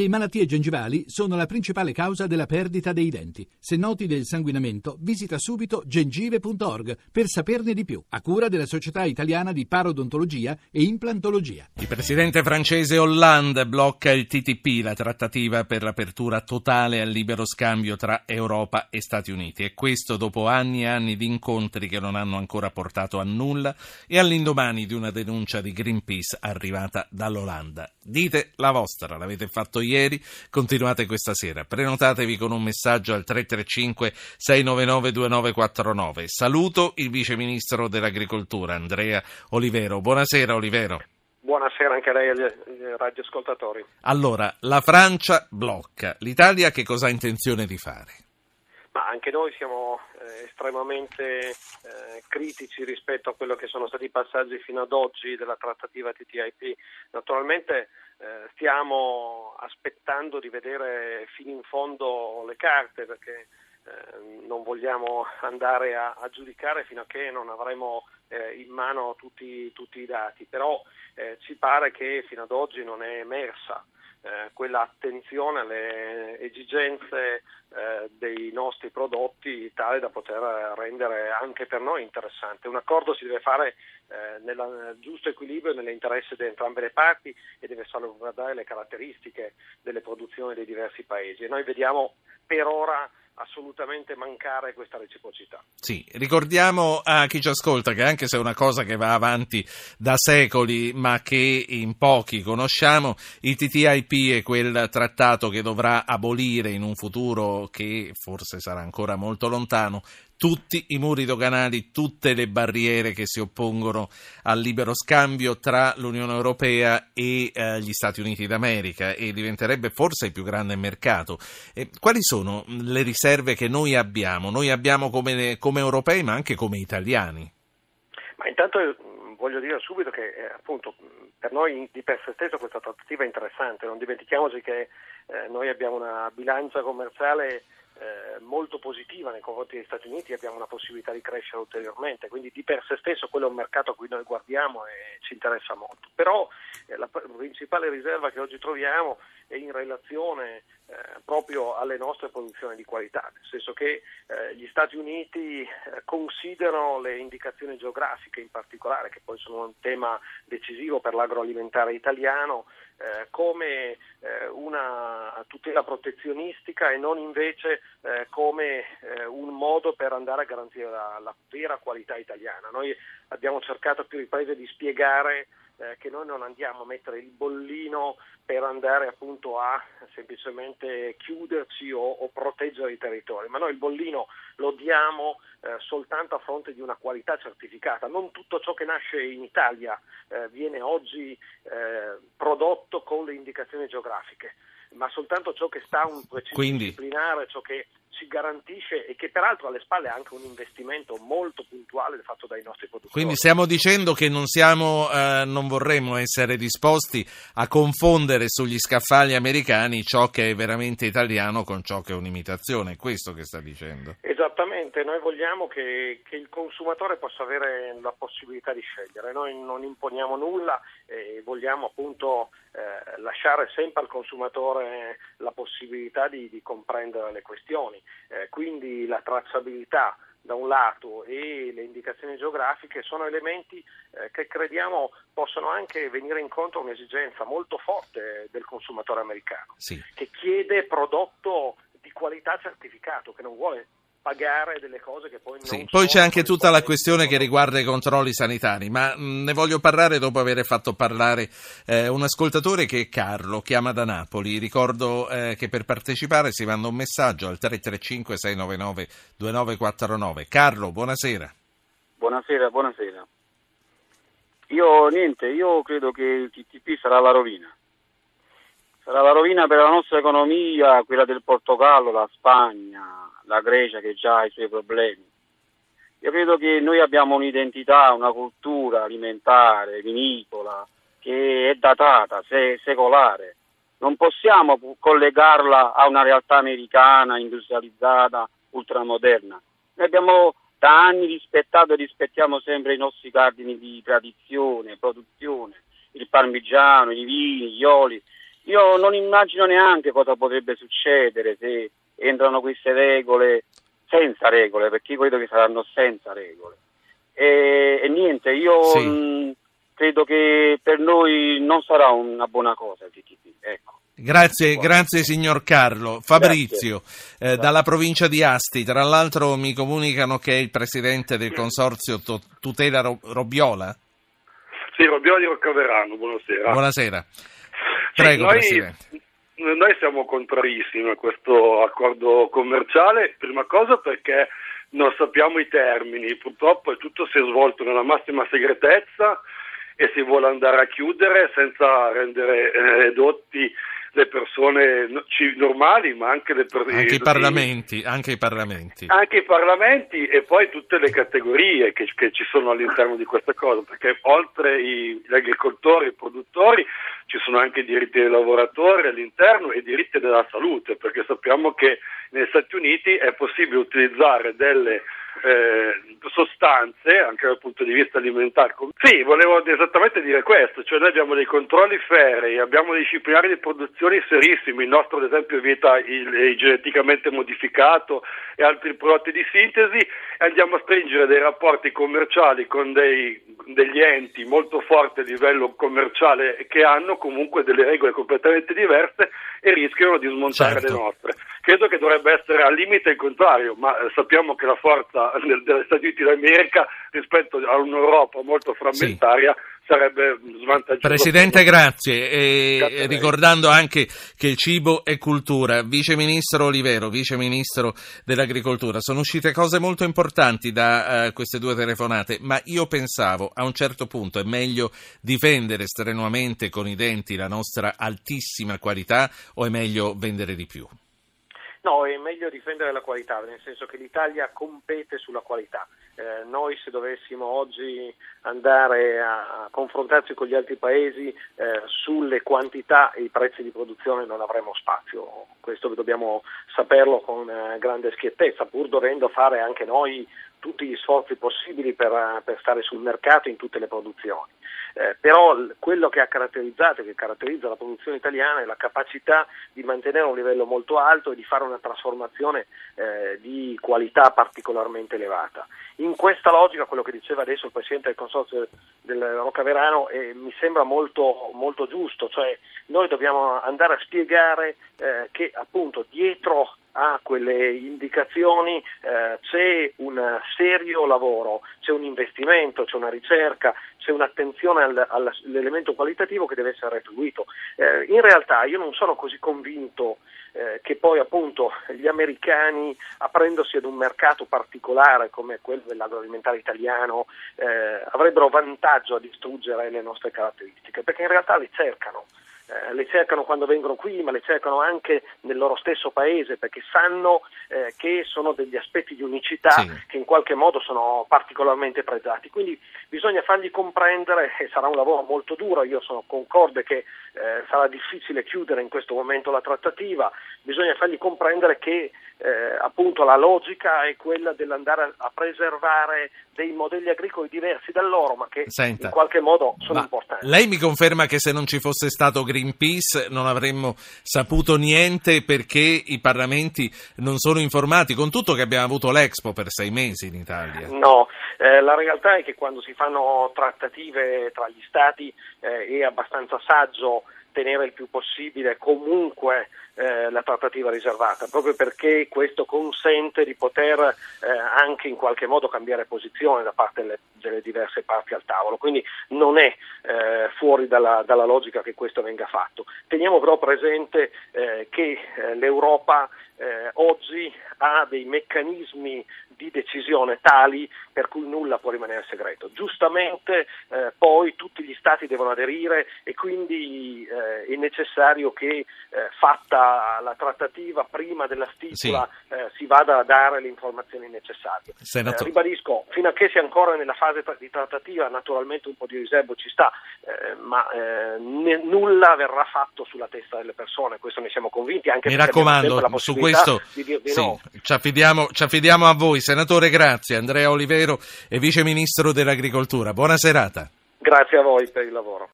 Le malattie gengivali sono la principale causa della perdita dei denti. Se noti del sanguinamento, visita subito gengive.org per saperne di più, a cura della Società Italiana di Parodontologia e Implantologia. Il presidente francese Hollande blocca il TTP, la trattativa per l'apertura totale al libero scambio tra Europa e Stati Uniti. E questo dopo anni e anni di incontri che non hanno ancora portato a nulla e all'indomani di una denuncia di Greenpeace arrivata dall'Olanda. Dite la vostra, l'avete fatto ieri ieri, continuate questa sera. Prenotatevi con un messaggio al 335 699 2949. Saluto il Vice Ministro dell'Agricoltura, Andrea Olivero. Buonasera Olivero. Buonasera anche a lei e agli radioascoltatori. Allora, la Francia blocca. L'Italia che cosa ha intenzione di fare? Ma anche noi siamo eh, estremamente eh, critici rispetto a quello che sono stati i passaggi fino ad oggi della trattativa TTIP. Naturalmente eh, stiamo aspettando di vedere fino in fondo le carte perché eh, non vogliamo andare a, a, giudicare fino a che non avremo eh, in mano tutti, tutti, i dati, però eh, ci pare che fino ad oggi non è emersa eh, quella attenzione alle esigenze eh, dei nostri prodotti tale da poter rendere anche per noi interessante. Un accordo si deve fare eh, nel giusto equilibrio nell'interesse di entrambe le parti e deve salvaguardare le caratteristiche delle produzioni dei diversi paesi. E noi vediamo per ora assolutamente mancare questa reciprocità. Sì, ricordiamo a chi ci ascolta che anche se è una cosa che va avanti da secoli ma che in pochi conosciamo, il TTIP è quel trattato che dovrà abolire in un futuro che forse sarà ancora molto lontano tutti i muri doganali, tutte le barriere che si oppongono al libero scambio tra l'Unione Europea e eh, gli Stati Uniti d'America e diventerebbe forse il più grande mercato. Eh, quali sono le riserve che noi abbiamo? Noi abbiamo come, come europei ma anche come italiani? Ma intanto mm, voglio dire subito che eh, appunto per noi di per sé stesso questa trattativa è interessante, non dimentichiamoci che eh, noi abbiamo una bilancia commerciale eh, molto positiva nei confronti degli Stati Uniti abbiamo una possibilità di crescere ulteriormente, quindi di per sé stesso quello è un mercato a cui noi guardiamo e ci interessa molto. Però eh, la principale riserva che oggi troviamo è in relazione eh, proprio alle nostre produzioni di qualità, nel senso che eh, gli Stati Uniti eh, considerano le indicazioni geografiche in particolare, che poi sono un tema decisivo per l'agroalimentare italiano, eh, come eh, una tutela protezionistica e non invece eh, come un modo per andare a garantire la, la, vera qualità italiana. Noi abbiamo cercato più riprese di spiegare eh, che noi non andiamo a mettere il bollino per andare appunto a semplicemente chiuderci o, o proteggere i territori, ma noi il bollino lo diamo eh, soltanto a fronte di una qualità certificata. Non tutto ciò che nasce in Italia eh, viene oggi eh, prodotto con le indicazioni geografiche, ma soltanto ciò che sta un preciso Quindi... disciplinare, ciò che ci garantisce e che peraltro alle spalle ha anche un investimento molto puntuale fatto dai nostri produttori. Quindi stiamo dicendo che non, siamo, eh, non vorremmo essere disposti a confondere sugli scaffali americani ciò che è veramente italiano con ciò che è un'imitazione, è questo che sta dicendo. Esattamente, noi vogliamo che, che il consumatore possa avere la possibilità di scegliere, noi non imponiamo nulla e vogliamo appunto eh, lasciare sempre al consumatore la possibilità di, di comprendere le questioni. Eh, quindi la tracciabilità da un lato e le indicazioni geografiche sono elementi eh, che crediamo possano anche venire incontro a un'esigenza molto forte del consumatore americano, sì. che chiede prodotto di qualità certificato, che non vuole pagare delle cose che poi non sì, Poi c'è anche tutta la questione che riguarda i controlli sanitari, ma mh, mm, ne voglio parlare dopo aver fatto parlare eh, un ascoltatore che è Carlo, chiama da Napoli. Ricordo eh, che per partecipare si manda un messaggio al 335 699 2949. Carlo, buonasera. Buonasera, buonasera. Io niente, io credo che il TTP sarà la rovina. Sarà la rovina per la nostra economia, quella del Portogallo, la Spagna, la Grecia che già ha i suoi problemi. Io credo che noi abbiamo un'identità, una cultura alimentare, vinicola, che è datata, se, secolare. Non possiamo collegarla a una realtà americana, industrializzata, ultramoderna. Noi abbiamo da anni rispettato e rispettiamo sempre i nostri cardini di tradizione, produzione, il parmigiano, i vini, gli oli. io non immagino neanche cosa potrebbe succedere se entrano queste regole senza regole, perché io credo che saranno senza regole. E, e niente, io Sì. mh, credo che per noi non sarà una buona cosa il TTP. Ecco. Grazie, grazie signor Carlo. Fabrizio, eh, dalla provincia di Asti, tra l'altro mi comunicano che è il presidente del consorzio Tu- Tutela Ro- Robbiola. Sì, Robbiola di Roccaverano, buonasera. Buonasera. Sì, Prego, noi, Presidente. Noi siamo contrarissimi a questo accordo commerciale, prima cosa perché non sappiamo i termini, purtroppo tutto si è svolto nella massima segretezza e si vuole andare a chiudere senza rendere eh, edotti le persone normali, ma anche le per- Anche i tutti- parlamenti, anche i parlamenti. anche i parlamenti e poi tutte le categorie che, che ci sono all'interno di questa cosa, perché oltre i- gli agricoltori, i produttori, ci sono anche i diritti dei lavoratori all'interno e i diritti della salute, perché sappiamo che negli Stati Uniti è possibile utilizzare delle eh, sostanze anche dal punto di vista alimentare. Sì, volevo esattamente dire questo, cioè noi abbiamo dei controlli ferrei, abbiamo dei disciplinari di produzioni serissimi, il nostro ad esempio evita il, il geneticamente modificato e altri prodotti di sintesi e andiamo a stringere dei rapporti commerciali con dei, degli enti molto forti a livello commerciale che hanno comunque delle regole completamente diverse e rischiano di smontare Certo. le nostre. Credo che dovrebbe essere al limite il contrario, ma eh, sappiamo che la forza degli Stati Uniti d'America rispetto a un'Europa molto frammentaria sarebbe svantaggiosa. Presidente, grazie. E ricordando anche che il cibo è cultura. Vice Ministro Olivero, Vice Ministro dell'Agricoltura, sono uscite cose molto importanti da eh, queste due telefonate, ma io pensavo a un certo punto è meglio difendere strenuamente con i denti la nostra altissima qualità o è meglio vendere di più? No, è meglio difendere la qualità, nel senso che l'Italia compete sulla qualità. Eh, noi se dovessimo oggi andare a, confrontarci con gli altri paesi eh, sulle quantità e i prezzi di produzione non avremo spazio. Questo dobbiamo saperlo con eh, grande schiettezza, pur dovendo fare anche noi tutti gli sforzi possibili per, eh, per stare sul mercato in tutte le produzioni. Eh, però quello che ha caratterizzato che caratterizza la produzione italiana è la capacità di mantenere un livello molto alto e di fare una trasformazione eh, di qualità particolarmente elevata. In questa logica, quello che diceva adesso il Presidente del Consorzio del Rocaverano eh, mi sembra molto, molto giusto, cioè noi dobbiamo andare a spiegare eh, che appunto dietro a quelle indicazioni eh, c'è un serio lavoro, c'è un investimento, c'è una ricerca, c'è un'attenzione al- all'elemento qualitativo che deve essere retribuito. Eh, in realtà io non sono così convinto eh, che poi appunto gli americani aprendosi ad un mercato particolare come quello dell'agroalimentare italiano eh, avrebbero vantaggio a distruggere le nostre caratteristiche perché in realtà le cercano. Eh, le cercano quando vengono qui, ma le cercano anche nel loro stesso paese perché sanno eh, che sono degli aspetti di unicità Sì. che in qualche modo sono particolarmente pregiati. Quindi bisogna fargli comprendere e sarà un lavoro molto duro, io sono concorde che eh, sarà difficile chiudere in questo momento la trattativa, bisogna fargli comprendere che eh, appunto la logica è quella dell'andare a, preservare dei modelli agricoli diversi da loro, ma che Senta, in qualche modo sono importanti. lei mi conferma che se non ci fosse stato Greenpeace non avremmo saputo niente perché i parlamenti non sono informati, con tutto che abbiamo avuto l'Expo per sei mesi in Italia. No, eh, la realtà è che quando si fanno trattative tra gli Stati eh, è abbastanza saggio tenere il più possibile comunque eh, la trattativa riservata, proprio perché questo consente di poter eh, anche in qualche modo cambiare posizione da parte delle, delle diverse parti al tavolo, quindi non è eh, fuori dalla, dalla logica che questo venga fatto. Teniamo però presente eh, che eh, l'Europa eh, oggi ha dei meccanismi di decisione tali per cui nulla può rimanere segreto. Giustamente eh, poi tutti gli Stati devono aderire e quindi eh, è necessario che eh, fatta la trattativa prima della stipula eh, si vada a dare le informazioni necessarie. Senato- Eh, ribadisco, fino a che si è ancora nella fase tra- di trattativa naturalmente un po' di riservo ci sta, ma ne- nulla verrà fatto sulla testa delle persone, questo ne siamo convinti anche Mi raccomando, su possibilità questo di dir di sì, no. ci, affidiamo, ci affidiamo a voi. Senatore, grazie. Andrea Olivero è Vice Ministro dell'Agricoltura. Buona serata. Grazie a voi per il lavoro.